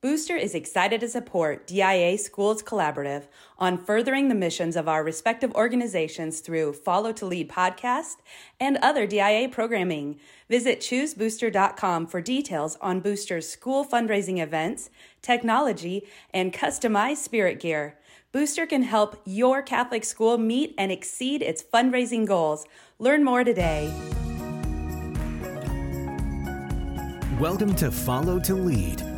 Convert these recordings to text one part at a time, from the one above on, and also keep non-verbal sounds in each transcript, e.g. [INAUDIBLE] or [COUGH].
Booster is excited to support DIA Schools Collaborative on furthering the missions of our respective organizations through Follow to Lead podcast and other DIA programming. Visit choosebooster.com for details on Booster's school fundraising events, technology, and customized spirit gear. Booster can help your Catholic school meet and exceed its fundraising goals. Learn more today. Welcome to Follow to Lead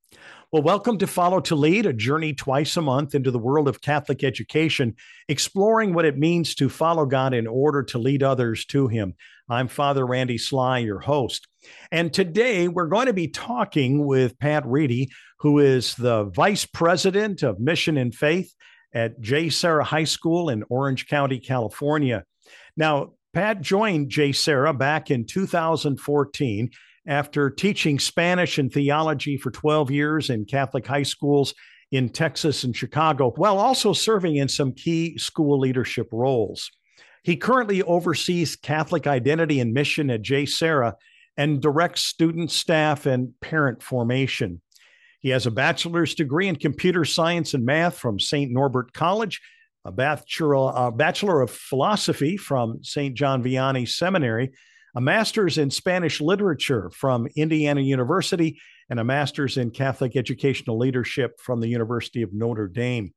Well, welcome to Follow to Lead, a journey twice a month into the world of Catholic education, exploring what it means to follow God in order to lead others to Him. I'm Father Randy Sly, your host. And today we're going to be talking with Pat Reidy, who is the Vice President of Mission and Faith at JSerra High School in Orange County, California. Now, Pat joined JSerra back in 2014 after teaching Spanish and theology for 12 years in Catholic high schools in Texas and Chicago, while also serving in some key school leadership roles. He currently oversees Catholic identity and mission at JSerra and directs student, staff, and parent formation. He has a bachelor's degree in computer science and math from St. Norbert College, a bachelor, a bachelor of philosophy from St. John Vianney Seminary, a master's in Spanish literature from Indiana University, and a master's in Catholic educational leadership from the University of Notre Dame.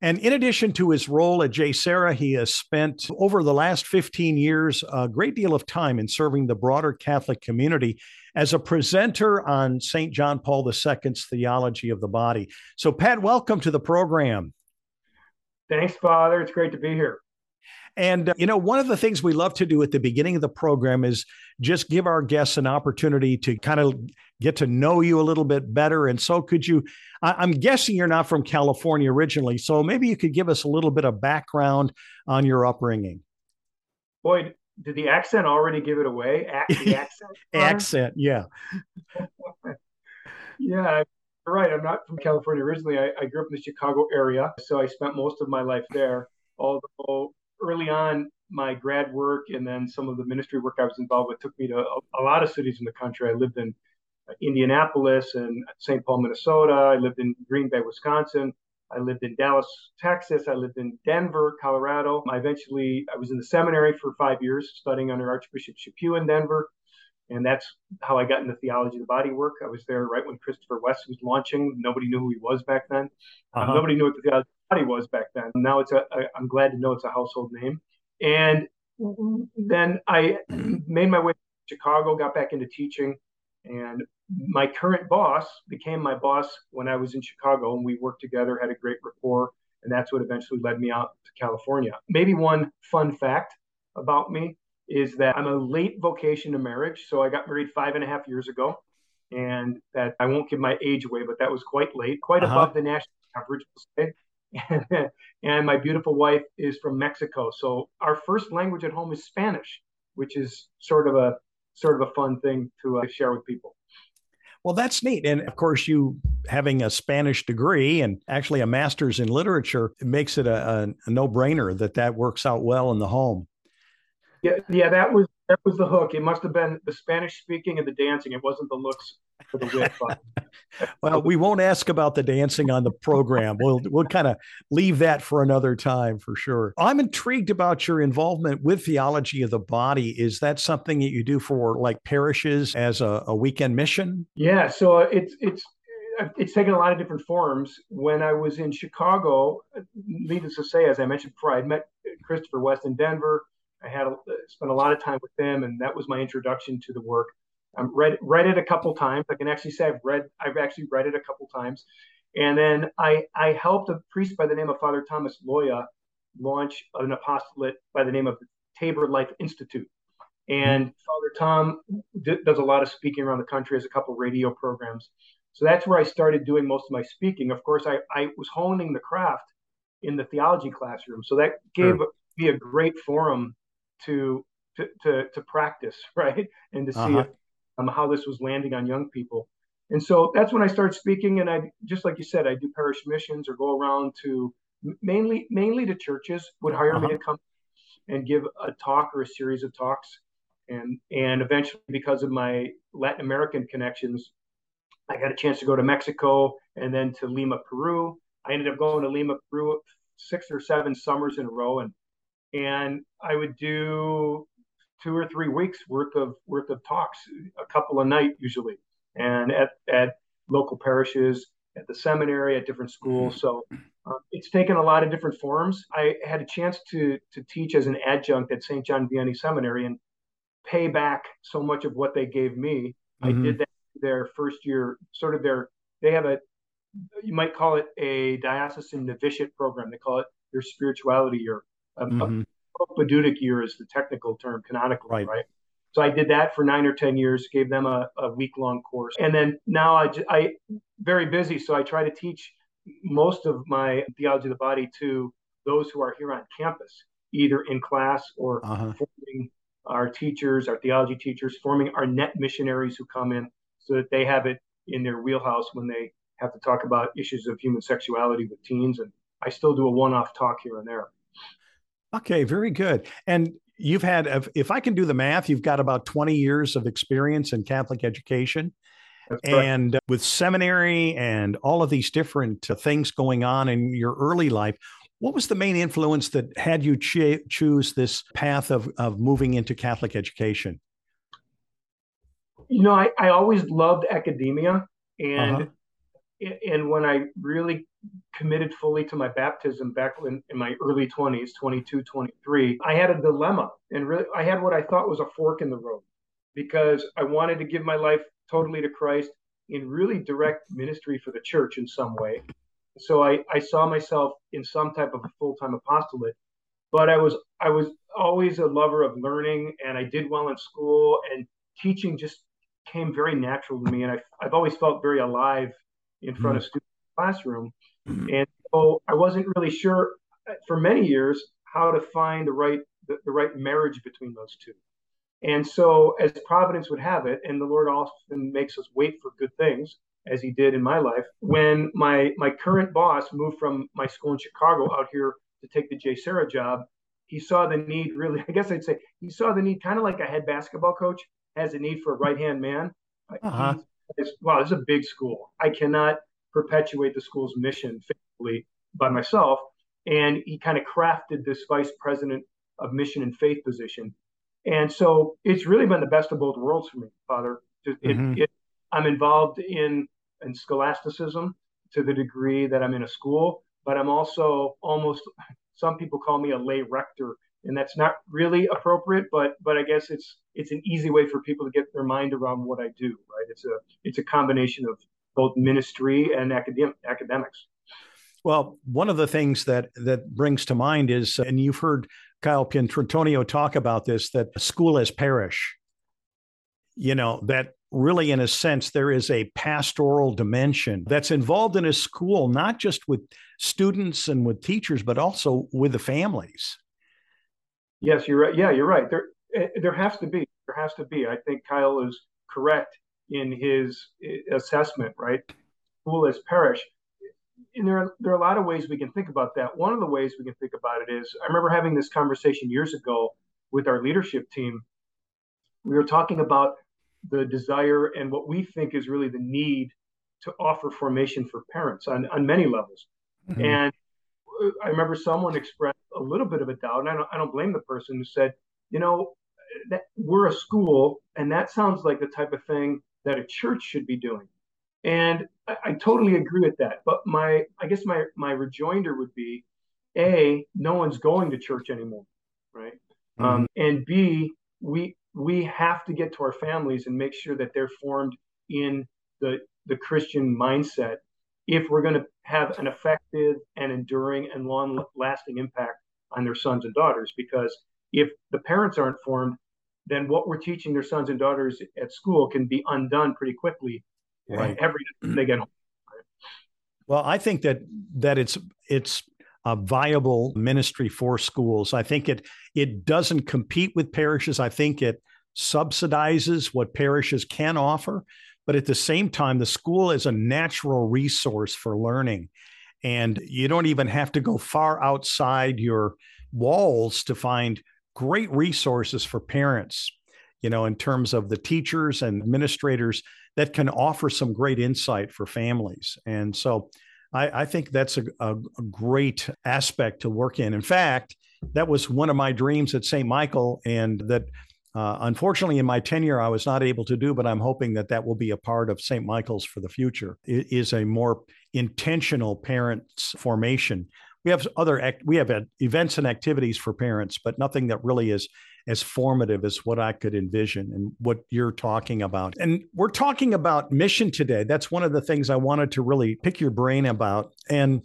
And in addition to his role at JSerra, he has spent over the last 15 years a great deal of time in serving the broader Catholic community as a presenter on St. John Paul II's theology of the body. So, Pat, welcome to the program. Thanks, Father. It's great to be here. And, uh, you know, one of the things we love to do at the beginning of the program is just give our guests an opportunity to kind of get to know you a little bit better. And so, could you? I, am guessing you're not from California originally. So maybe you could give us a little bit of background on your upbringing. Boy, did the accent already give it away? the [LAUGHS] accent? accent, yeah. [LAUGHS] yeah, you're right. I'm not from California originally. I, I, grew up in the Chicago area, so I spent most of my life there. Although early on, my grad work and then some of the ministry work I was involved with took me to a, a lot of cities in the country. I lived in Indianapolis and St. Paul, Minnesota. I lived in Green Bay, Wisconsin. I lived in Dallas, Texas. I lived in Denver, Colorado. I eventually I was in the seminary for five years, studying under Archbishop Chaput in Denver, and that's how I got into theology of the body work. I was there right when Christopher West was launching. Nobody knew who he was back then. Uh-huh. Um, nobody knew what the theology was back then. Now it's a, a I'm glad to know it's a household name. And then I [CLEARS THROAT] made my way to Chicago, got back into teaching, and my current boss became my boss when I was in Chicago, and we worked together, had a great rapport, and that's what eventually led me out to California. Maybe one fun fact about me is that I'm a late vocation to marriage. So I got married five and a half years ago, and that I won't give my age away, but that was quite late, quite uh-huh. above the national average. [LAUGHS] and my beautiful wife is from Mexico. So our first language at home is Spanish, which is sort of a sort of a fun thing to uh, share with people. Well, that's neat. And of course, you having a Spanish degree and actually a master's in literature it makes it a, a, a no brainer that that works out well in the home. Yeah, yeah, that was that was the hook. It must have been the Spanish speaking and the dancing. It wasn't the looks for the wit. [LAUGHS] well, we won't ask about the dancing on the program. We'll we'll kind of leave that for another time for sure. I'm intrigued about your involvement with theology of the body. Is that something that you do for like parishes as a, a weekend mission? Yeah, so uh, it's it's uh, it's taken a lot of different forms. When I was in Chicago, uh, needless to say, as I mentioned before, I'd met Christopher West in Denver. I had a, spent a lot of time with them, and that was my introduction to the work. I read read it a couple times. I can actually say I've read I've actually read it a couple times, and then I I helped a priest by the name of Father Thomas Loya launch an apostolate by the name of the Tabor Life Institute. And Father Tom d- does a lot of speaking around the country, has a couple radio programs. So that's where I started doing most of my speaking. Of course, I, I was honing the craft in the theology classroom. So that gave sure. me a great forum to, to, to, to practice, [LAUGHS] right? And to see uh-huh. if, um, how this was landing on young people. And so that's when I started speaking. And I, just like you said, I do parish missions or go around to mainly, mainly to churches would hire uh-huh. me to come and give a talk or a series of talks. And, and eventually, because of my Latin American connections, I got a chance to go to Mexico and then to Lima, Peru. I ended up going to Lima, Peru six or seven summers in a row, and and I would do two or three weeks worth of worth of talks, a couple a night usually, and at at local parishes, at the seminary, at different schools. So uh, it's taken a lot of different forms. I had a chance to to teach as an adjunct at St. John Vianney Seminary and pay back so much of what they gave me. Mm-hmm. I did that their first year, sort of their, they have a, you might call it a diocesan novitiate program. They call it their spirituality year. mm-hmm. A year is the technical term, canonical, right. right? So I did that for nine or 10 years, gave them a, a week long course. And then now I, I, very busy. So I try to teach most of my theology of the body to those who are here on campus, either in class or uh-huh. forming our teachers, our theology teachers, forming our net missionaries who come in so that they have it in their wheelhouse when they have to talk about issues of human sexuality with teens. And I still do a one off talk here and there. Okay, very good. And you've had, if I can do the math, you've got about 20 years of experience in Catholic education. And with seminary and all of these different uh, things going on in your early life, what was the main influence that had you ch- choose this path of, of moving into Catholic education? you know, I, I always loved academia and uh-huh. and when I really committed fully to my baptism back in, in my early 20s, 22, 23, I had a dilemma and really I had what I thought was a fork in the road because I wanted to give my life totally to Christ in really direct ministry for the church in some way. So I, I saw myself in some type of a full-time apostolate, but I was I was always a lover of learning and I did well in school and teaching just came very natural to me, and I, I've always felt very alive in front mm-hmm. of students in the classroom. Mm-hmm. And so I wasn't really sure uh, for many years how to find the right the, the right marriage between those two. And so, as Providence would have it, and the Lord often makes us wait for good things, as He did in my life. When my my current boss moved from my school in Chicago out here to take the JSerra job, he saw the need. Really, [LAUGHS] I guess I'd say he saw the need, kind of like a head basketball coach has a need for a right hand man. Uh-huh. wow, this is a big school. I cannot perpetuate the school's mission faithfully by myself. And he kind of crafted this vice president of mission and faith position. And so it's really been the best of both worlds for me, Father. It, mm-hmm. it, I'm involved in, in scholasticism to the degree that I'm in a school, but I'm also almost, some people call me a lay rector and that's not really appropriate but but i guess it's it's an easy way for people to get their mind around what i do right it's a it's a combination of both ministry and academic academics well one of the things that that brings to mind is and you've heard kyle pietrantonio talk about this that school as parish you know that really in a sense there is a pastoral dimension that's involved in a school not just with students and with teachers but also with the families Yes, you're right. Yeah, you're right. There, eh, there has to be. There has to be. I think Kyle is correct in his eh, assessment. Right, school as parish. And there are there are a lot of ways we can think about that. One of the ways we can think about it is I remember having this conversation years ago with our leadership team. We were talking about the desire and what we think is really the need to offer formation for parents on, on many levels. Mm-hmm. And I remember someone expressed a little bit of a doubt, and I don't, I don't blame the person who said, you know, that we're a school, and that sounds like the type of thing that a church should be doing. And I, I, totally agree with that. But my, I guess my my rejoinder would be, a, no one's going to church anymore, right? Mm-hmm. Um, and B, we we have to get to our families and make sure that they're formed in the the Christian mindset if we're going to have an effective and enduring and long lasting impact on their sons and daughters. Because if the parents aren't formed, then what we're teaching their sons and daughters at school can be undone pretty quickly right. every [CLEARS THROAT] they get home. Well, I think that that it's it's a viable ministry for schools. I think it it doesn't compete with parishes. I think it subsidizes what parishes can offer, but at the same time, the school is a natural resource for learning, and you don't even have to go far outside your walls to find great resources for parents. You know, in terms of the teachers and administrators that can offer some great insight for families, and so I, I think that's a, a, a great aspect to work in. In fact, that was one of my dreams at St. Michael, and that uh, unfortunately in my tenure I was not able to do. But I'm hoping that that will be a part of St. Michael's for the future. It is a more intentional parents formation. We have other act, we have events and activities for parents, but nothing that really is as formative as what I could envision and what you're talking about. And we're talking about mission today. That's one of the things I wanted to really pick your brain about. And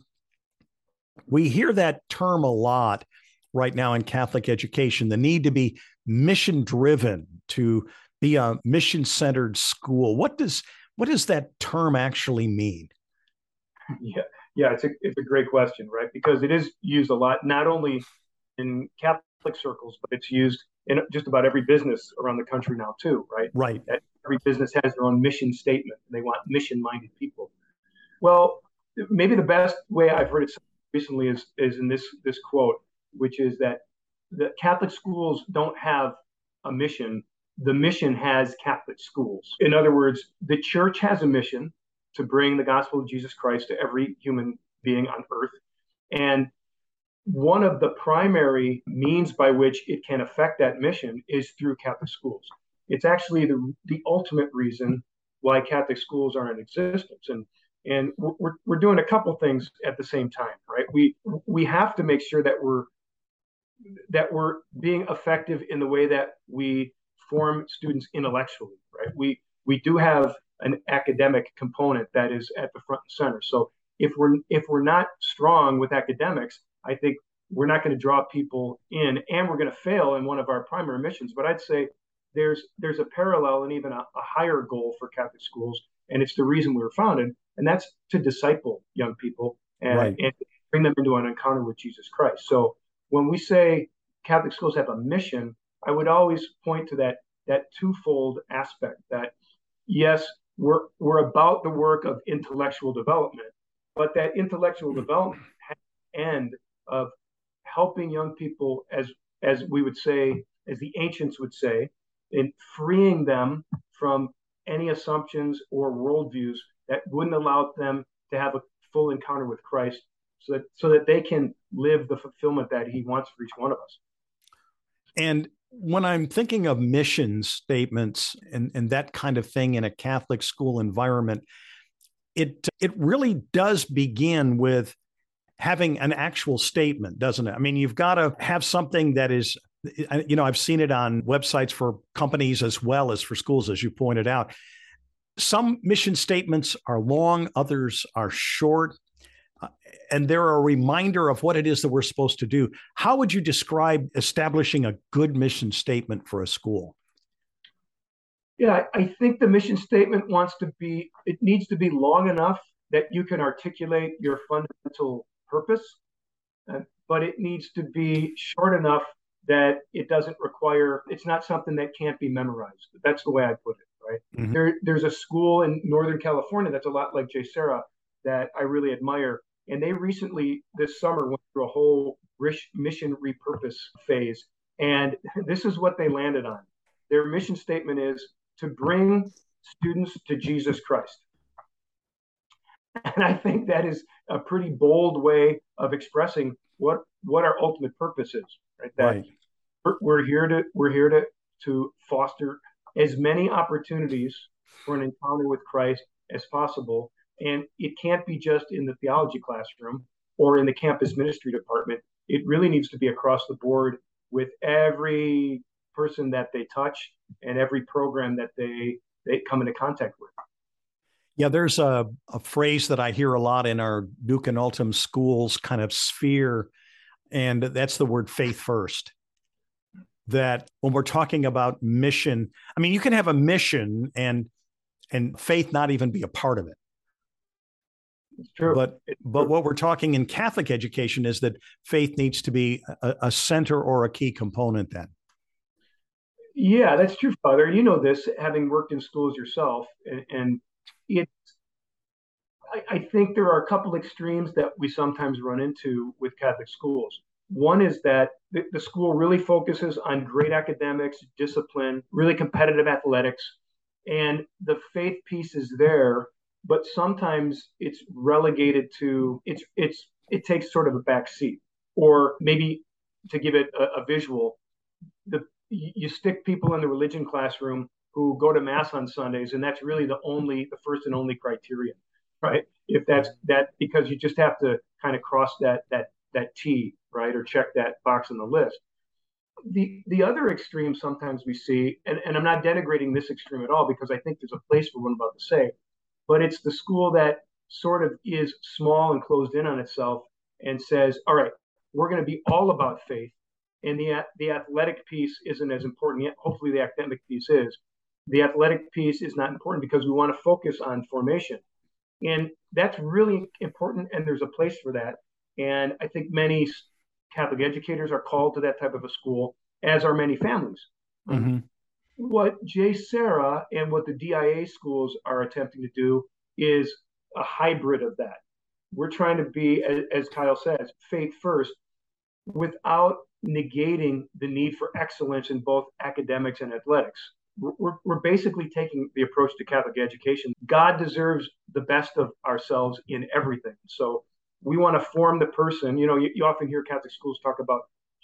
we hear that term a lot right now in Catholic education the need to be mission driven, to be a mission centered school. What does what does that term actually mean? [LAUGHS] Yeah, yeah, it's a it's a great question, right? Because it is used a lot, not only in Catholic circles, but it's used in just about every business around the country now too, right? Right. Every business has their own mission statement, and they want mission-minded people. Well, maybe the best way I've heard it recently is is in this this quote, which is that the Catholic schools don't have a mission. The mission has Catholic schools. In other words, the church has a mission to bring the gospel of Jesus Christ to every human being on earth. And one of the primary means by which it can affect that mission is through Catholic schools. It's actually the, the ultimate reason why Catholic schools are in existence. And and we're, we're doing a couple things at the same time, right? We we have to make sure that we're that we're being effective in the way that we form students intellectually, right? We we do have an academic component that is at the front and center. So if we're if we're not strong with academics, I think we're not going to draw people in, and we're going to fail in one of our primary missions. But I'd say there's there's a parallel and even a, a higher goal for Catholic schools, and it's the reason we were founded, and that's to disciple young people and, right. and bring them into an encounter with Jesus Christ. So when we say Catholic schools have a mission, I would always point to that that twofold aspect that yes, we're we're about the work of intellectual development, but that intellectual hmm. development has end of helping young people as as we would say, as the ancients would say, in freeing them from any assumptions or worldviews that wouldn't allow them to have a full encounter with Christ so that so that they can live the fulfillment that he wants for each one of us. And when I'm thinking of mission statements and, and that kind of thing in a Catholic school environment, it it really does begin with having an actual statement, doesn't it? I mean, you've got to have something that is, you know, I've seen it on websites for companies as well as for schools, as you pointed out. Some mission statements are long, others are short, and they're a reminder of what it is that we're supposed to do. How would you describe establishing a good mission statement for a school? Yeah, I think the mission statement wants to be, it needs to be long enough that you can articulate your fundamental purpose, uh, but it needs to be short enough that it doesn't require, it's not something that can't be memorized. That's the way I put it, right? Mm-hmm. There, there's a school in Northern California that's a lot like JSerra that I really admire. And they recently, this summer, went through a whole mission repurpose phase. And this is what they landed on. Their mission statement is to bring students to Jesus Christ. And I think that is a pretty bold way of expressing what what our ultimate purpose is. Right. That right. We're, we're here to we're here to to foster as many opportunities for an encounter with Christ as possible. And it can't be just in the theology classroom or in the campus ministry department. It really needs to be across the board with every person that they touch and every program that they they come into contact with. Yeah, there's a, a phrase that I hear a lot in our Duc in Altum schools kind of sphere, and that's the word faith first. That when we're talking about mission, I mean, you can have a mission and and faith not even be a part of it. It's true. But it's but what we're talking in Catholic education is that faith needs to be a, a center or a key component. Then, Yeah, that's true, Father. You know this, having worked in schools yourself, and, and it. I, I think there are a couple extremes that we sometimes run into with Catholic schools. One is that the, the school really focuses on great academics, discipline, really competitive athletics, and the faith piece is there, but sometimes it's relegated to it's it's it takes sort of a back seat, or maybe to give it a, a visual, the you stick people in the religion classroom who go to mass on Sundays, and that's really the only, the first and only criterion, right? If that's that, because you just have to kind of cross that that that T, right, or check that box on the list. The the other extreme sometimes we see, and, and I'm not denigrating this extreme at all because I think there's a place for what I'm about to say, but it's the school that sort of is small and closed in on itself and says, all right, we're going to be all about faith and the the athletic piece isn't as important yet. Hopefully, the academic piece is. The athletic piece is not important because we want to focus on formation, and that's really important. And there's a place for that. And I think many Catholic educators are called to that type of a school, as are many families. mm-hmm. What JSerra and what the DIA schools are attempting to do is a hybrid of that. We're trying to be, as, as Kyle says, faith first, without negating the need for excellence in both academics and athletics. We're, we're basically taking the approach to Catholic education. God deserves the best of ourselves in everything. So we want to form the person. You know, you, you often hear Catholic schools talk about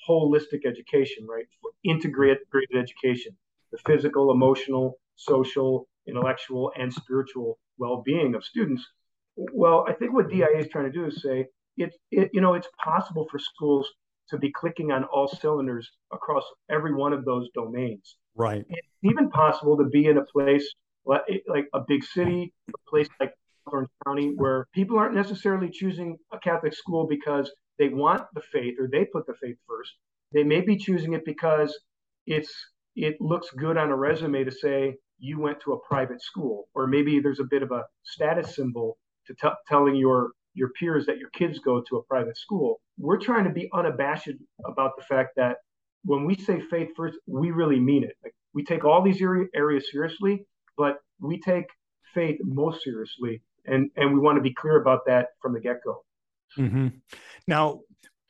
holistic education, right? Integrated education, the physical, emotional, social, intellectual, and spiritual well-being of students. Well, I think what DIA is trying to do is say it, it you know, it's possible for schools to be clicking on all cylinders across every one of those domains. right. It's even possible to be in a place like, like a big city, a place like Orange County, where people aren't necessarily choosing a Catholic school because they want the faith or they put the faith first. They may be choosing it because it's it looks good on a resume to say you went to a private school, or maybe there's a bit of a status symbol to t- telling your your peers that your kids go to a private school. We're trying to be unabashed about the fact that when we say faith first, we really mean it. Like we take all these areas seriously, but we take faith most seriously, and and we want to be clear about that from the get go. Mm-hmm. Now,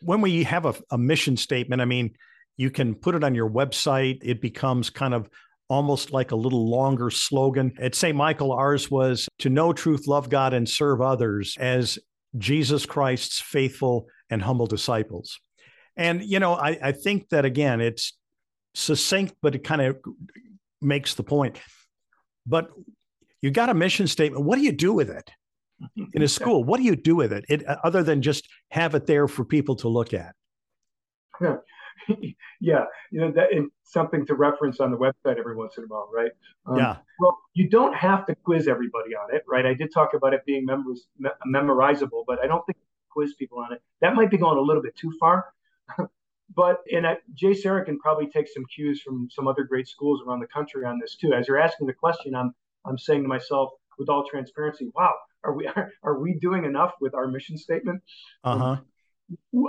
when we have a, a mission statement, I mean, you can put it on your website. It becomes kind of almost like a little longer slogan. At St. Michael, ours was to know truth, love God, and serve others as Jesus Christ's faithful and humble disciples. And, you know, I, I think that again, it's succinct, but it kind of makes the point. But you got a mission statement. What do you do with it in a [LAUGHS] school? What do you do with it, it uh, other than just have it there for people to look at? yeah, [LAUGHS] you know that something to reference on the website every once in a while, right? Um, yeah. Well, you don't have to quiz everybody on it, right? I did talk about it being members, memorizable, but I don't think quiz people on it. That might be going a little bit too far. [LAUGHS] but and I, JSerra can probably take some cues from some other great schools around the country on this too. As you're asking the question, I'm I'm saying to myself with all transparency, wow, are we are, [LAUGHS] are we doing enough with our mission statement? Uh huh. Um,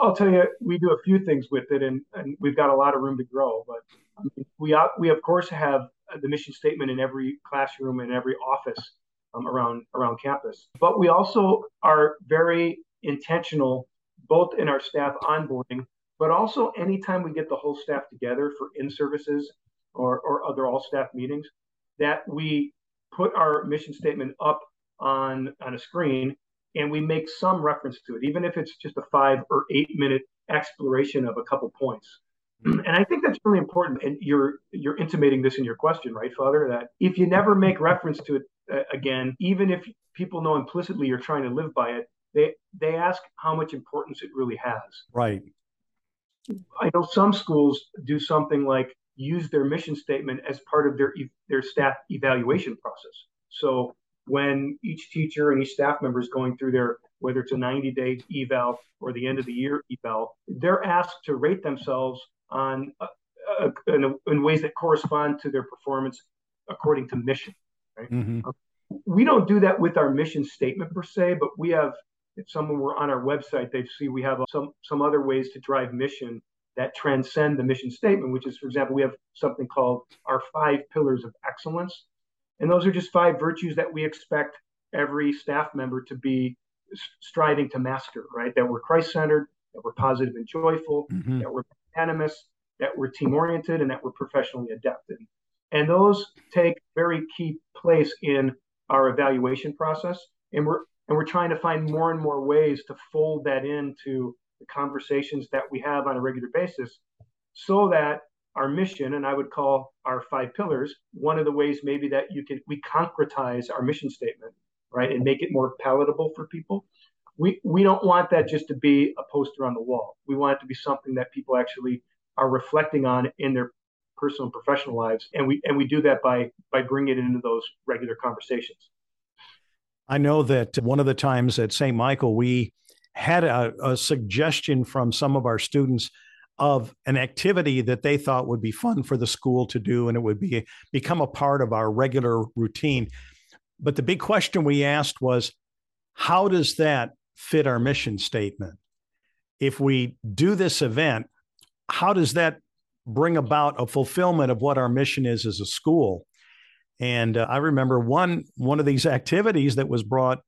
I'll tell you, we do a few things with it, and, and we've got a lot of room to grow. But we we of course have the mission statement in every classroom and every office um, around around campus. But we also are very intentional, both in our staff onboarding, but also anytime we get the whole staff together for in services or or other all staff meetings, that we put our mission statement up on on a screen and we make some reference to it, even if it's just a five or eight minute exploration of a couple points. [CLEARS THROAT] And I think that's really important. And you're you're intimating this in your question, right, Father? That if you never make reference to it, uh, again, even if people know implicitly you're trying to live by it, they they ask how much importance it really has. Right. I know some schools do something like use their mission statement as part of their their staff evaluation process. So when each teacher and each staff member is going through their whether it's a 90 day eval or the end of the year eval, they're asked to rate themselves on uh, uh, in, in, ways that correspond to their performance according to mission. Right? Mm-hmm. Uh, we don't do that with our mission statement per se, but we have. If someone were on our website, they'd see we have some some other ways to drive mission that transcend the mission statement, which is, for example, we have something called our five pillars of excellence. And those are just five virtues that we expect every staff member to be striving to master, right? That we're Christ centered, that we're positive and joyful, mm-hmm. that we're magnanimous, that we're team oriented, and that we're professionally adept. And, and those take very key place in our evaluation process. And we're and we're trying to find more and more ways to fold that into the conversations that we have on a regular basis so that our mission and i would call our five pillars one of the ways maybe that you can we concretize our mission statement right and make it more palatable for people. We we don't want that just to be a poster on the wall. We want it to be something that people actually are reflecting on in their personal and professional lives and we and we do that by by bringing it into those regular conversations. I know that one of the times at st michael we had a, a suggestion from some of our students of an activity that they thought would be fun for the school to do and it would be become a part of our regular routine. But the big question we asked was how does that fit our mission statement? If we do this event how does that bring about a fulfillment of what our mission is as a school? And uh, i remember one one of these activities that was brought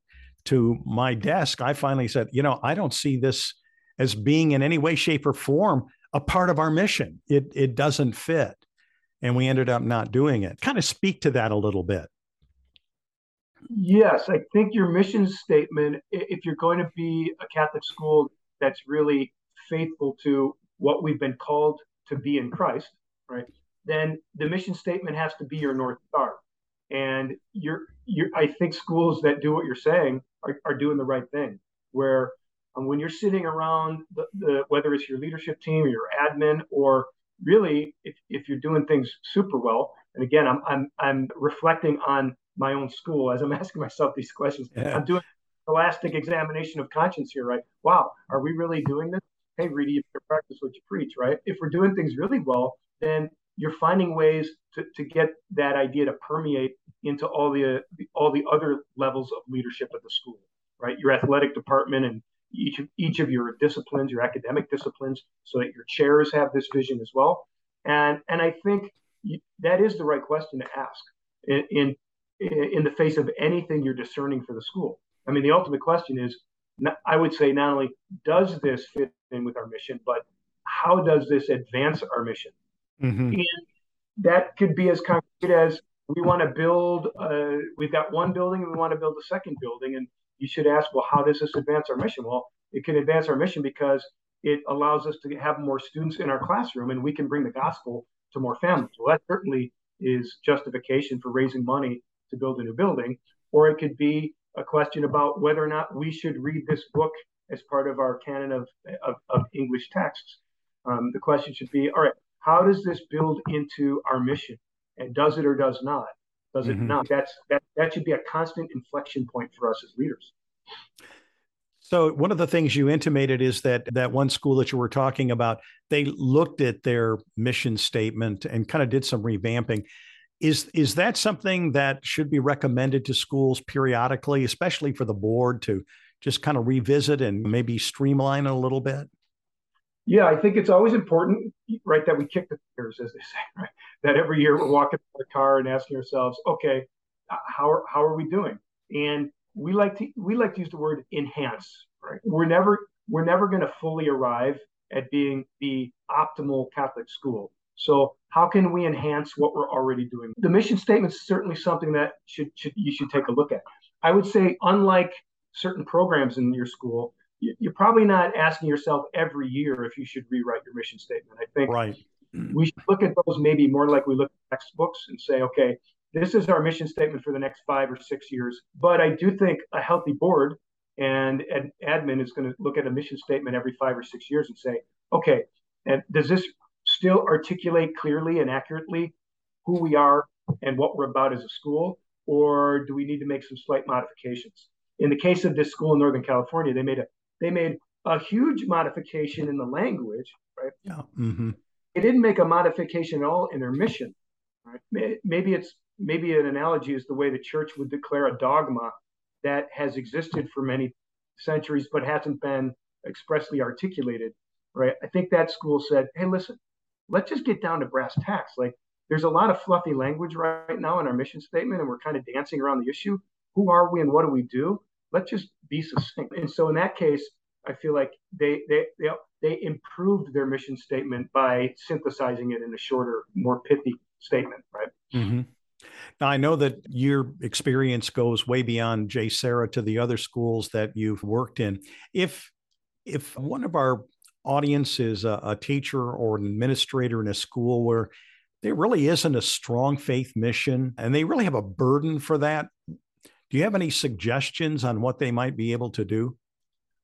to my desk i finally said you know i don't see this as being in any way shape or form a part of our mission. It it doesn't fit. And we ended up not doing it. Kind of speak to that a little bit. Yes, I think your mission statement, if you're going to be a Catholic school that's really faithful to what we've been called to be in Christ, right? Then the mission statement has to be your North Star. And you're, you're I think schools that do what you're saying are, are doing the right thing, where um, when you're sitting around the, the, whether it's your leadership team or your admin or really if, if you're doing things super well and again I'm, I'm i'm reflecting on my own school as i'm [LAUGHS] asking myself these questions. Yeah. i'm doing elastic examination of conscience here right? Wow are we really doing this? Hey Reidy, you practice what you preach right? If we're doing things really well then you're finding ways to, to get that idea to permeate into all the all the other levels of leadership at the school right? Your athletic department and each of, each of your disciplines, your academic disciplines, so that your chairs have this vision as well. And and I think that is the right question to ask in, in in the face of anything you're discerning for the school. I mean, the ultimate question is, I would say, not only does this fit in with our mission, but how does this advance our mission? Mm-hmm. And that could be as concrete as we want to build. Uh, we've got one building, and we want to build a second building, and you should ask, well, how does this advance our mission? Well, it can advance our mission because it allows us to have more students in our classroom and we can bring the gospel to more families. Well, that certainly is justification for raising money to build a new building. Or it could be a question about whether or not we should read this book as part of our canon of, of, of English texts. Um, the question should be all right, how does this build into our mission? And does it or does not? Does it mm-hmm. not? That's that that should be a constant inflection point for us as leaders. So one of the things you intimated is that that one school that you were talking about, they looked at their mission statement and kind of did some revamping. Is is that something that should be recommended to schools periodically, especially for the board to just kind of revisit and maybe streamline it a little bit? Yeah, I think it's always important, right, that we kick the tires, as they say, right? That every year we're walking in the car and asking ourselves, okay, how are, how are we doing? And we like to we like to use the word enhance, right? We're never we're never going to fully arrive at being the optimal Catholic school. So how can we enhance what we're already doing? The mission statement is certainly something that should, should you should take a look at. I would say, unlike certain programs in your school, you're probably not asking yourself every year if you should rewrite your mission statement. I think right. We should look at those maybe more like we look at textbooks and say, okay, this is our mission statement for the next five or six years. But I do think a healthy board and an admin is going to look at a mission statement every five or six years and say, okay, and does this still articulate clearly and accurately who we are and what we're about as a school, or do we need to make some slight modifications? In the case of this school in Northern California, they made a they made a huge modification in the language, right? Yeah. Mm-hmm. They didn't make a modification at all in their mission. Right? Maybe it's maybe an analogy is the way the church would declare a dogma that has existed for many centuries but hasn't been expressly articulated. Right? I think that school said, "Hey, listen, let's just get down to brass tacks. Like, there's a lot of fluffy language right now in our mission statement, and we're kind of dancing around the issue. Who are we and what do we do? Let's just be succinct." And so, in that case, I feel like they they they they improved their mission statement by synthesizing it in a shorter, more pithy statement, right? Mm-hmm. Now, I know that your experience goes way beyond JSerra to the other schools that you've worked in. If if one of our audience is a, a teacher or an administrator in a school where there really isn't a strong faith mission and they really have a burden for that, do you have any suggestions on what they might be able to do?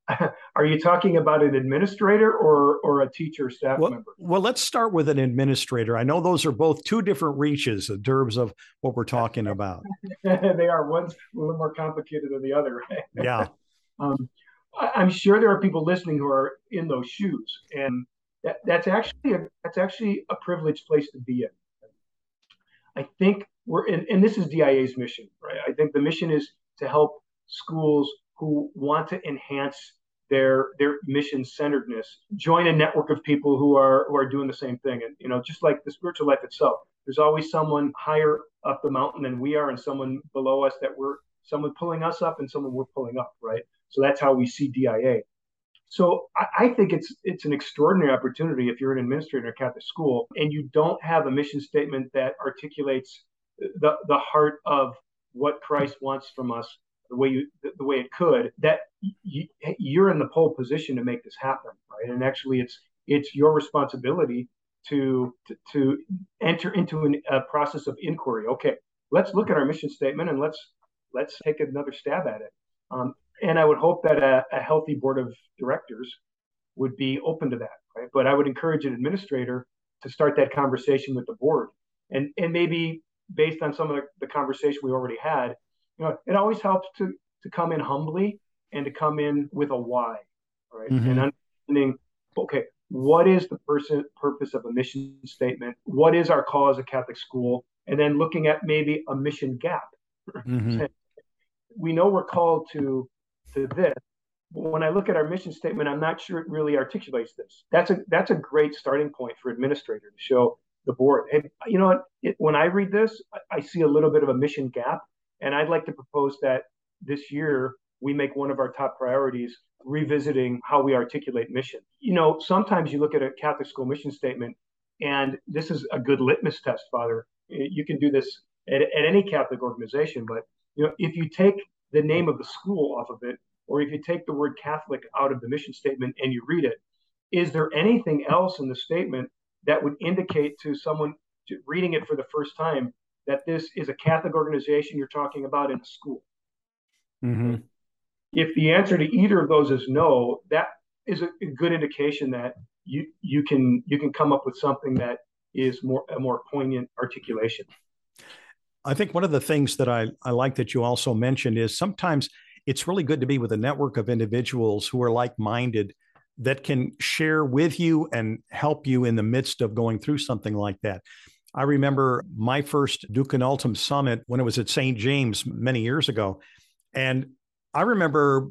[LAUGHS] Are you talking about an administrator or or a teacher staff well, member? Well, let's start with an administrator. I know those are both two different reaches in terms of what we're talking about. [LAUGHS] they are. One's a little more complicated than the other. yeah. [LAUGHS] Um, I'm sure there are people listening who are in those shoes, and that, that's actually a, that's actually a privileged place to be in. I think we're in, and this is DIA's mission, right? I think the mission is to help schools who want to enhance their their mission centeredness join a network of people who are who are doing the same thing. And you know just like the spiritual life itself there's always someone higher up the mountain than we are and someone below us that we're someone pulling us up and someone we're pulling up right? So that's how we see dia so I, I think it's it's an extraordinary opportunity if you're an administrator at a catholic school and you don't have a mission statement that articulates the the heart of what christ wants from us the way you the way it could that you, you're in the pole position to make this happen right? And actually it's it's your responsibility to to, to enter into an, a process of inquiry. Okay let's look at our mission statement and let's let's take another stab at it. Um, and i would hope that a, a healthy board of directors would be open to that right? But i would encourage an administrator to start that conversation with the board. And and maybe based on some of the, the conversation we already had you know, it always helps to to come in humbly and to come in with a why, right? Mm-hmm. And understanding, okay, what is the person purpose of a mission statement? What is our cause as a Catholic school? And then looking at maybe a mission gap. Mm-hmm. we know we're called to to this. But when I look at our mission statement, I'm not sure it really articulates this. That's a that's a great starting point for administrator to show the board. Hey, you know what? It, when I read this, I, I see a little bit of a mission gap and I'd like to propose that this year we make one of our top priorities revisiting how we articulate mission. You know, sometimes you look at a Catholic school mission statement, and this is a good litmus test, Father. You can do this at, at any Catholic organization, but you know, if you take the name of the school off of it, or if you take the word Catholic out of the mission statement and you read it, is there anything else in the statement that would indicate to someone reading it for the first time that this is a Catholic organization you're talking about in a school. Mm-hmm. If the answer to either of those is no, that is a, good indication that you you can you can come up with something that is more a more poignant articulation. I think one of the things that I, I like that you also mentioned is sometimes it's really good to be with a network of individuals who are like minded that can share with you and help you in the midst of going through something like that. I remember my first Duc in Altum summit when it was at St. James many years ago. And I remember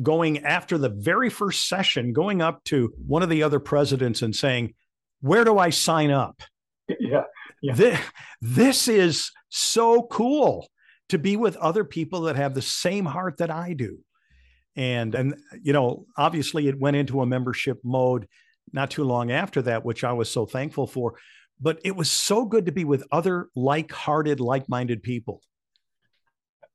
going after the very first session, going up to one of the other presidents and saying, Where do I sign up? [LAUGHS] Yeah. yeah. This, this is so cool to be with other people that have the same heart that I do. And and you know, obviously it went into a membership mode not too long after that, which I was so thankful for but it was so good to be with other like-hearted, like-minded people.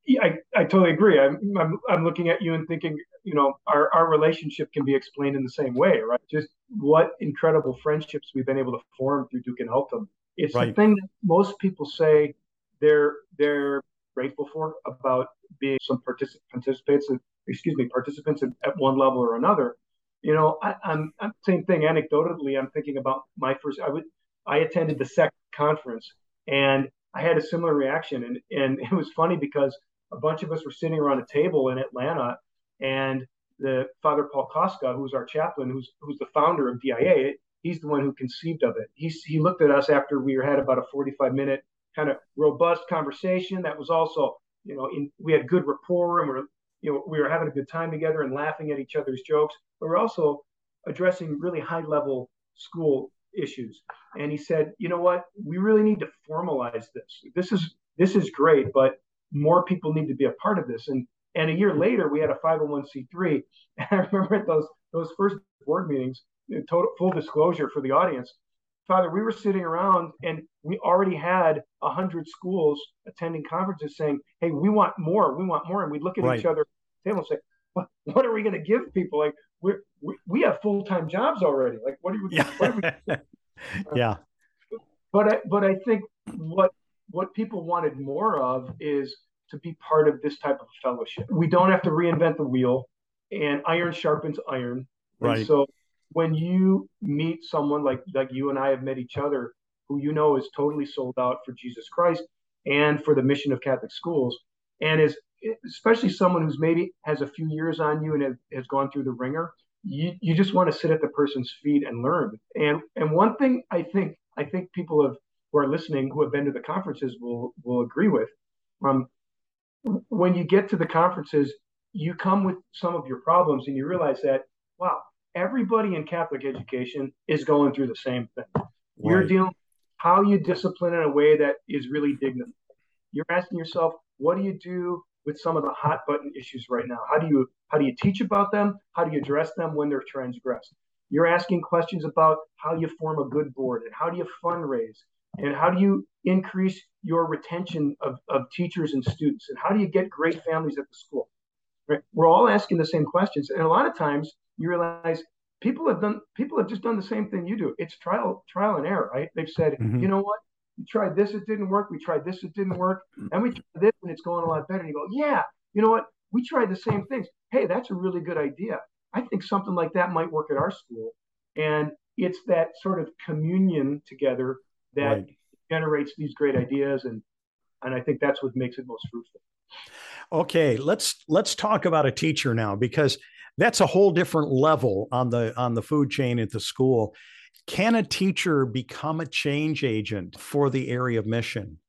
Yeah, I, I totally agree. I'm, I'm, I'm looking at you and thinking, you know, our, our relationship can be explained in the same way, right? Just what incredible friendships we've been able to form through Duc in Altum. It's right. the thing that most people say they're they're grateful for about being some particip- participants, excuse me, participants at, at one level or another. You know, I, I'm, I'm same thing. Anecdotally, I'm thinking about my first. I would I attended the second conference, and I had a similar reaction, and and [LAUGHS] it was funny because a bunch of us were sitting around a table in Atlanta, and the Father Paul Koska, who's our chaplain, who's who's the founder of DIA, he's the one who conceived of it. He's, he looked at us after we had about a 45 minute kind of robust conversation that was also, you know, in, we had good rapport and we're, you know, we were having a good time together and laughing at each other's jokes, but we're also addressing really high level school issues. And he said, you know what, we really need to formalize this. This is this is great, but more people need to be a part of this. And and a year hmm. later, we had a 501c3. [LAUGHS] And I remember at those those first board meetings, total full disclosure for the audience, Father, we were sitting around and we already had a hundred schools attending conferences saying, "Hey, we want more. We want more." And we'd look at right. each other table and say, "What? What are we going to give people? Like, we we have full time jobs already. Like, what are you?" Yeah. Are [LAUGHS] we yeah. But I but I think what what people wanted more of is to be part of this type of fellowship. We don't have to reinvent the wheel, and iron sharpens iron. Right. And so when you meet someone like like you and I have met each other, who you know is totally sold out for Jesus Christ and for the mission of Catholic schools, and is especially someone who's maybe has a few years on you and has, has gone through the ringer, you, you just want to sit at the person's feet and learn. And and one thing I think I think people have who are listening who have been to the conferences will will agree with. Um, when you get to the conferences, you come with some of your problems and you realize that, wow, everybody in Catholic education is going through the same thing. Right. You're dealing how you discipline in a way that is really dignified. You're asking yourself, what do you do with some of the hot button issues right now? How do you how do you teach about them? How do you address them when they're transgressed? You're asking questions about how you form a good board and how do you fundraise and how do you increase your retention of, of teachers and students and how do you get great families at the school right we're all asking the same questions and a lot of times you realize people have done people have just done the same thing you do it's trial trial and error right they've said mm-hmm. you know what we tried this it didn't work we tried this it didn't work mm. and we tried this and it's going a lot better and you go yeah you know what we tried the same things hey that's a really good idea i think something like that might work at our school and it's that sort of communion together that right. generates these great ideas and and I think that's what makes it most fruitful. Okay, let's let's talk about a teacher now because that's a whole different level on the on the food chain at the school. Can a teacher become a change agent for the area of mission?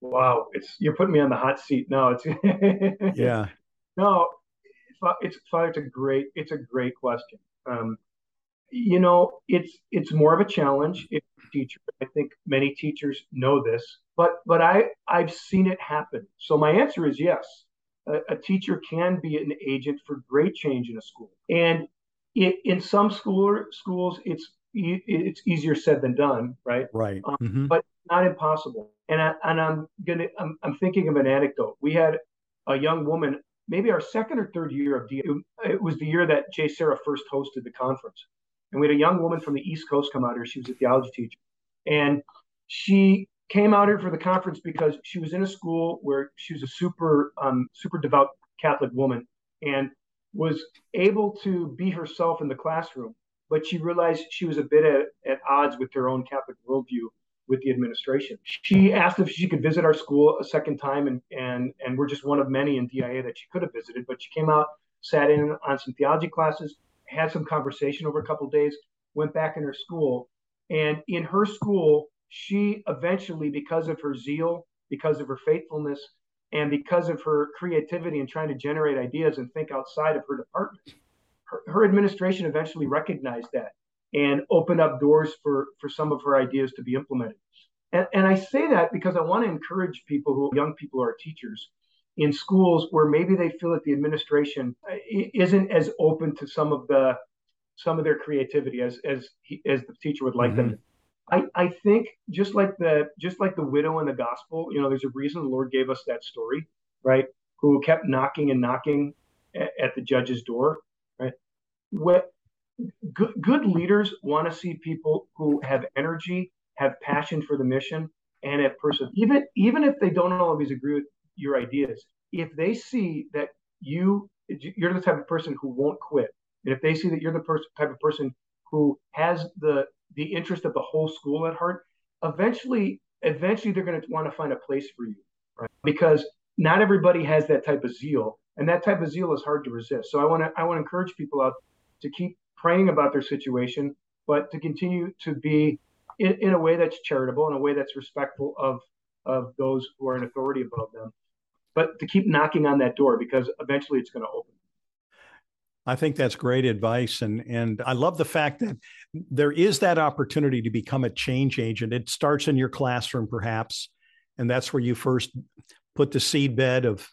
Wow, it's you're putting me on the hot seat. No, it's [LAUGHS] yeah. No, it's it's a great it's a great question. Um, you know, it's it's more of a challenge if a teacher. I think many teachers know this, but but I I've seen it happen. So my answer is yes. A, a teacher can be an agent for great change in a school, and it, in some school schools it's it's easier said than done, right? Right. Um, mm-hmm. But not impossible. And I, and I'm gonna I'm, I'm thinking of an anecdote. We had a young woman, maybe our second or third year of D. It was the year that JSerra first hosted the conference, and we had a young woman from the East Coast come out here. She was a theology teacher. And she came out here for the conference because she was in a school where she was a super, um, super devout Catholic woman and was able to be herself in the classroom. But she realized she was a bit at, at odds with her own Catholic worldview with the administration. She asked if she could visit our school a second time, and and and we're just one of many in DIA that she could have visited. But she came out, sat in on some theology classes, had some conversation over a couple days, went back in her school, and in her school, she eventually, because of her zeal, because of her faithfulness, and because of her creativity and trying to generate ideas and think outside of her department, her, her administration eventually recognized that and opened up doors for, for some of her ideas to be implemented. And, and I say that because I want to encourage people who, young people who are teachers, in schools where maybe they feel that the administration uh, isn't as open to some of the some of their creativity as as he, as the teacher would like mm-hmm. them. I, I think just like the just like the widow in the gospel, you know, there's a reason the Lord gave us that story, right? Who kept knocking and knocking at, at the judge's door? What good, good leaders want to see people who have energy, have passion for the mission, and if person even even if they don't always agree with your ideas, if they see that you you're the type of person who won't quit, and if they see that you're the person type of person who has the the interest of the whole school at heart, eventually eventually they're going to want to find a place for you, right? Because not everybody has that type of zeal, and that type of zeal is hard to resist. So I want to I want to encourage people out to keep praying about their situation, but to continue to be in, in a way that's charitable, in a way that's respectful of of those who are in authority above them, but to keep knocking on that door because eventually it's going to open. I think that's great advice. And, and I love the fact that there is that opportunity to become a change agent. It starts in your classroom, perhaps, and that's where you first put the seed bed of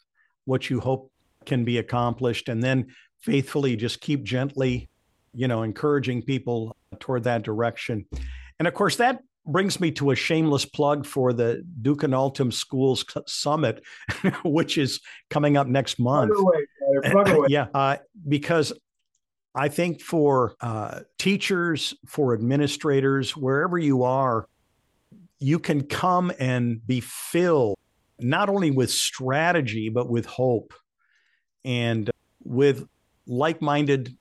what you hope can be accomplished. And then faithfully just keep gently, you know, encouraging people toward that direction. And of course, that brings me to a shameless plug for the Duc in Altum Schools Summit, [LAUGHS] which is coming up next month. [LAUGHS] Away, yeah, uh, because I think for uh, teachers, for administrators, wherever you are, you can come and be filled not only with strategy, but with hope and with like minded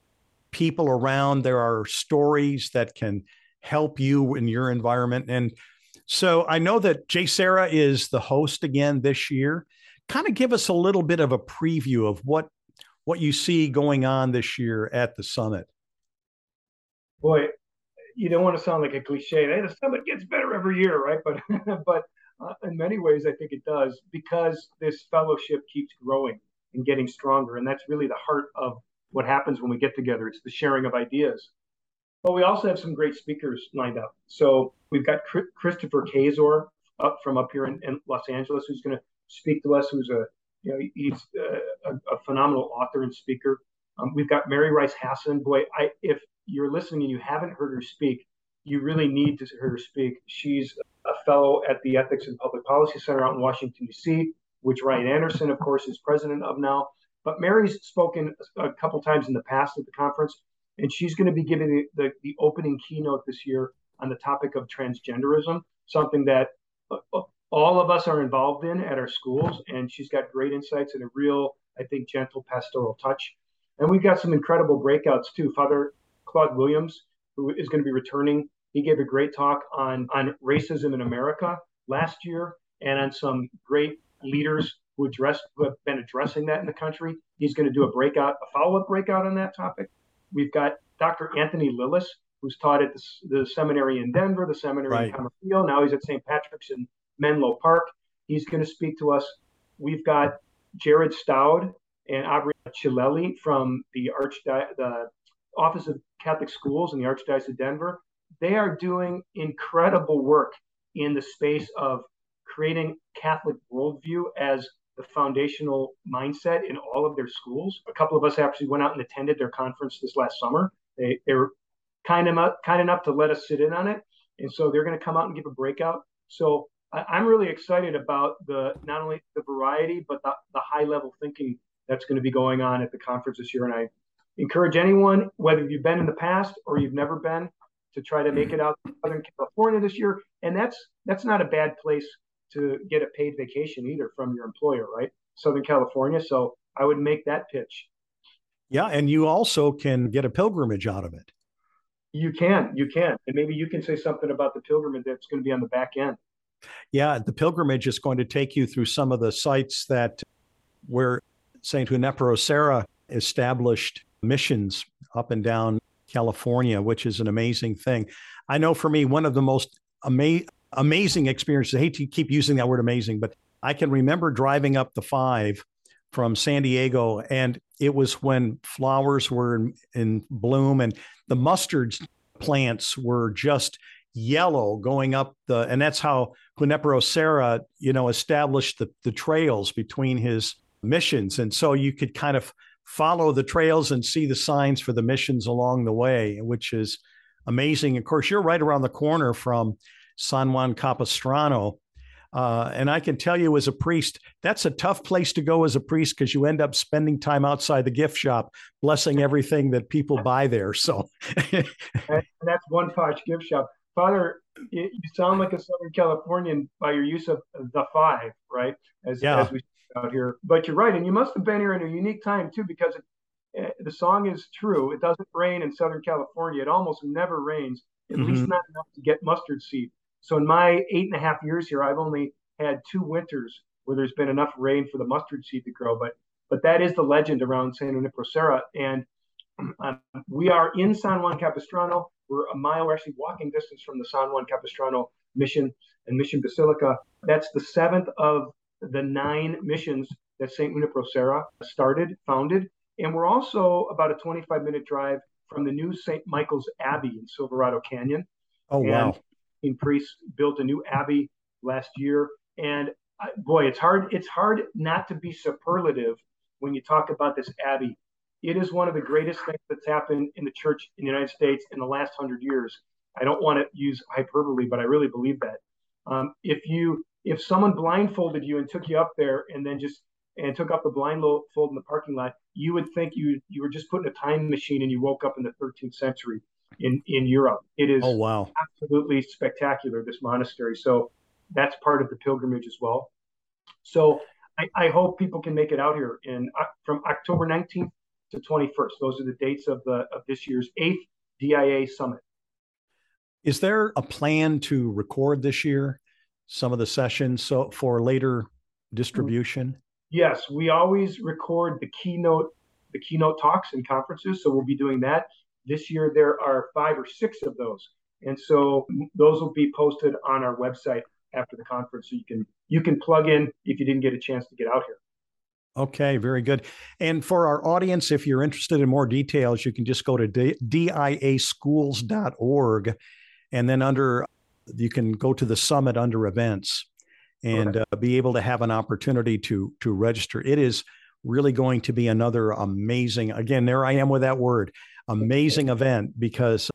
people around. There are stories that can help you in your environment. And so I know that JSerra is the host again this year. Kind of give us a little bit of a preview of what what you see going on this year at the summit. Boy, you don't want to sound like a cliche. The summit gets better every year, right? But [LAUGHS] but uh, in many ways, I think it does because this fellowship keeps growing and getting stronger, and that's really the heart of what happens when we get together. It's the sharing of ideas. But we also have some great speakers lined up. So we've got Christopher Kaczor up from up here in, in Los Angeles, who's going to speak to us. Who's a you know he's a, a phenomenal author and speaker. Um, we've got Mary Rice Hasson. Boy, I if you're listening and you haven't heard her speak, you really need to hear her speak. She's a fellow at the Ethics and Public Policy Center out in Washington D.C., which Ryan Anderson, of course, is president of now. But Mary's spoken a couple times in the past at the conference and she's going to be giving the, the, the, opening keynote this year on the topic of transgenderism, something that uh, all of us are involved in at our schools. And she's got great insights and a real, I think, gentle pastoral touch. And we've got some incredible breakouts too. Father Claude Williams, who is going to be returning, he gave a great talk on, on racism in America last year and on some great leaders who addressed who have been addressing that in the country. He's going to do a breakout, a follow-up breakout on that topic. We've got Dr. Anthony Lilles, who's taught at the, the seminary in Denver, the seminary right. in Camarillo. Now he's at St. Patrick's in Menlo Park. He's going to speak to us. We've got Jared Staudt and Aubrey Chilelli from the Archdi- the Office of Catholic Schools in the Archdiocese of Denver. They are doing incredible work in the space of creating Catholic worldview as the foundational mindset in all of their schools. A couple of us actually went out and attended their conference this last summer. They, they were kind enough, kind enough to let us sit in on it. And so they're going to come out and give a breakout. So I, am really excited about the not only the variety, but the, the high level thinking that's going to be going on at the conference this year. And I encourage anyone, whether you've been in the past or you've never been, to try to make mm-hmm. it out to Southern California this year. And that's that's not a bad place to get a paid vacation either from your employer, right? Southern California. So I would make that pitch. Yeah. And you also can get a pilgrimage out of it. You can, you can. And maybe you can say something about the pilgrimage that's going to be on the back end. Yeah. The pilgrimage is going to take you through some of the sites that where St. Junipero Serra established missions up and down California, which is an amazing thing. I know for me, one of the most amazing amazing experiences. I hate to keep using that word amazing, but I can remember driving up the five from San Diego, and it was when flowers were in, in bloom and the mustard plants were just yellow going up the, and that's how Junipero Serra, you know, established the, the trails between his missions. And so you could kind of follow the trails and see the signs for the missions along the way, which is amazing. Of course, you're right around the corner from San Juan Capistrano. Uh, and I can tell you as a priest, that's a tough place to go as a priest because you end up spending time outside the gift shop, blessing everything that people buy there. So and that's one Posh gift shop. Father you, sound like a Southern Californian by your use of the five, right? As, yeah. as we out here. But you're right, and you must have been here in a unique time too, because it, uh, the song is true. It doesn't rain in Southern California. It almost never rains, at mm-hmm. least not enough to get mustard seed. So in my eight and a half years here, I've only had two winters where there's been enough rain for the mustard seed to grow. But but that is the legend around San Junipero Serra. And um, we are in San Juan Capistrano. We're a mile, we're actually walking distance from the San Juan Capistrano mission and Mission Basilica. That's the seventh of the nine missions that St. Junipero Serra started, founded. And we're also about a 25 minute drive from the new St. Michael's Abbey in Silverado Canyon. Oh, and wow. In priests built a new abbey last year. And uh, boy, it's hard. It's hard not to be superlative when you talk about this abbey. It is one of the greatest things that's happened in the church in the United States in the last hundred years. I don't want to use hyperbole, but I really believe that. Um, if you if someone blindfolded you and took you up there and then just and took up the blindfold in the parking lot, you would think you you were just put in a time machine and you woke up in the 13th century in in Europe. It is oh wow absolutely spectacular this monastery. So that's part of the pilgrimage as well. So I, I hope people can make it out here in uh, from October 19th to 21st. Those are the dates of the of this year's eighth DIA summit. Is there a plan to record this year some of the sessions so for later distribution? Yes, we always record the keynote the keynote talks and conferences, so we'll be doing that. This year there are five or six of those. And so those will be posted on our website after the conference so you can you can plug in if you didn't get a chance to get out here. Okay, very good. And for our audience, if you're interested in more details, you can just go to diaschools.org and then under you can go to the summit under events and uh, be able to have an opportunity to to register. It is really going to be another amazing again there I am with that word amazing event because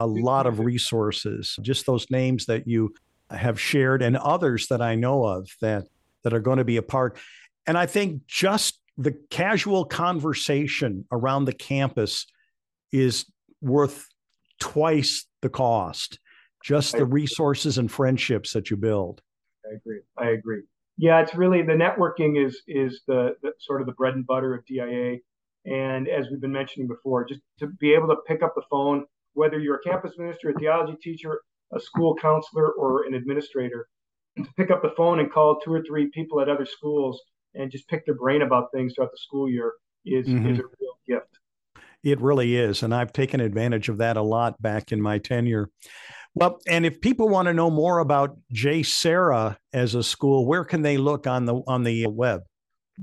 a lot of resources just those names that you have shared and others that I know of that that are going to be a part. And I think just the casual conversation around the campus is worth twice the cost. Just the resources and friendships that you build. I agree. I agree. Yeah, it's really the networking is is the, the sort of the bread and butter of DIA. And as we've been mentioning before, just to be able to pick up the phone, whether you're a campus minister, a theology teacher, a school counselor or an administrator to pick up the phone and call two or three people at other schools and just pick their brain about things throughout the school year is, mm-hmm. is a real gift. It really is. And I've taken advantage of that a lot back in my tenure. Well, and if people want to know more about JSerra as a school, where can they look on the on the web?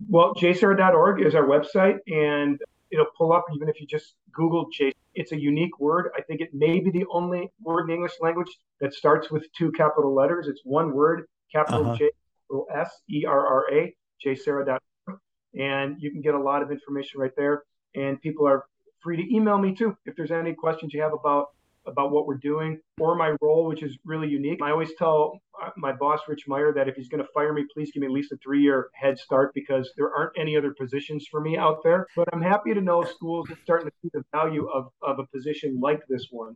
Well, jserra.org is our website, and it'll pull up even if you just Google J. It's a unique word. I think it may be the only word in English language that starts with two capital letters. It's one word, capital uh-huh. J S E R R A. And you can get a lot of information right there. And people are free to email me too if there's any questions you have about about what we're doing or my role, which is really unique. I always tell uh, my boss, Rich Meyer, that if he's going to fire me, please give me at least a three year head start because there aren't any other positions for me out there. But I'm happy to know schools are starting to see the value of, of a position like this one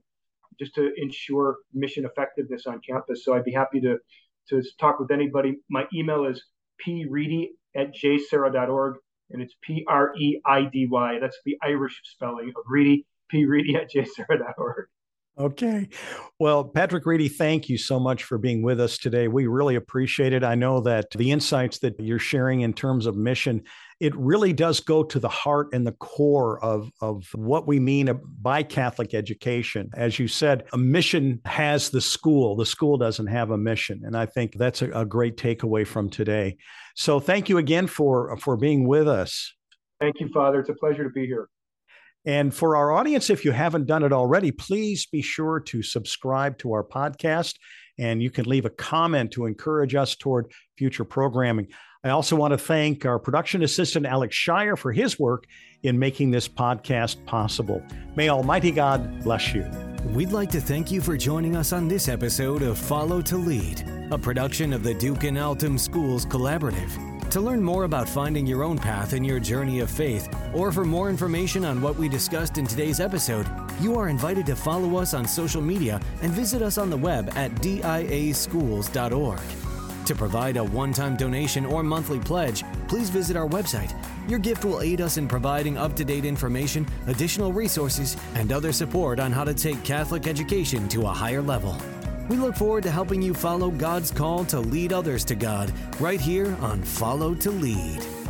just to ensure mission effectiveness on campus. So I'd be happy to, to talk with anybody. My email is preedy at jserra.org and it's P R E I D Y. That's the Irish spelling of Reedy, P Reedy at jserra.org. Okay. Well, Patrick Reidy, thank you so much for being with us today. We really appreciate it. I know that the insights that you're sharing in terms of mission, it really does go to the heart and the core of, of what we mean by Catholic education. As you said, a mission has the school, the school doesn't have a mission. And I think that's a, a great takeaway from today. So thank you again for, for being with us. Thank you, Father. It's a pleasure to be here. And for our audience, if you haven't done it already, please be sure to subscribe to our podcast and you can leave a comment to encourage us toward future programming. I also want to thank our production assistant, Alex Shire, for his work in making this podcast possible. May Almighty God bless you. We'd like to thank you for joining us on this episode of Follow to Lead, a production of the Duc in Altum Schools Collaborative. To learn more about finding your own path in your journey of faith, or for more information on what we discussed in today's episode, you are invited to follow us on social media and visit us on the web at diaschools.org. To provide a one time donation or monthly pledge, please visit our website. Your gift will aid us in providing up to date information, additional resources, and other support on how to take Catholic education to a higher level. We look forward to helping you follow God's call to lead others to God right here on Follow to Lead.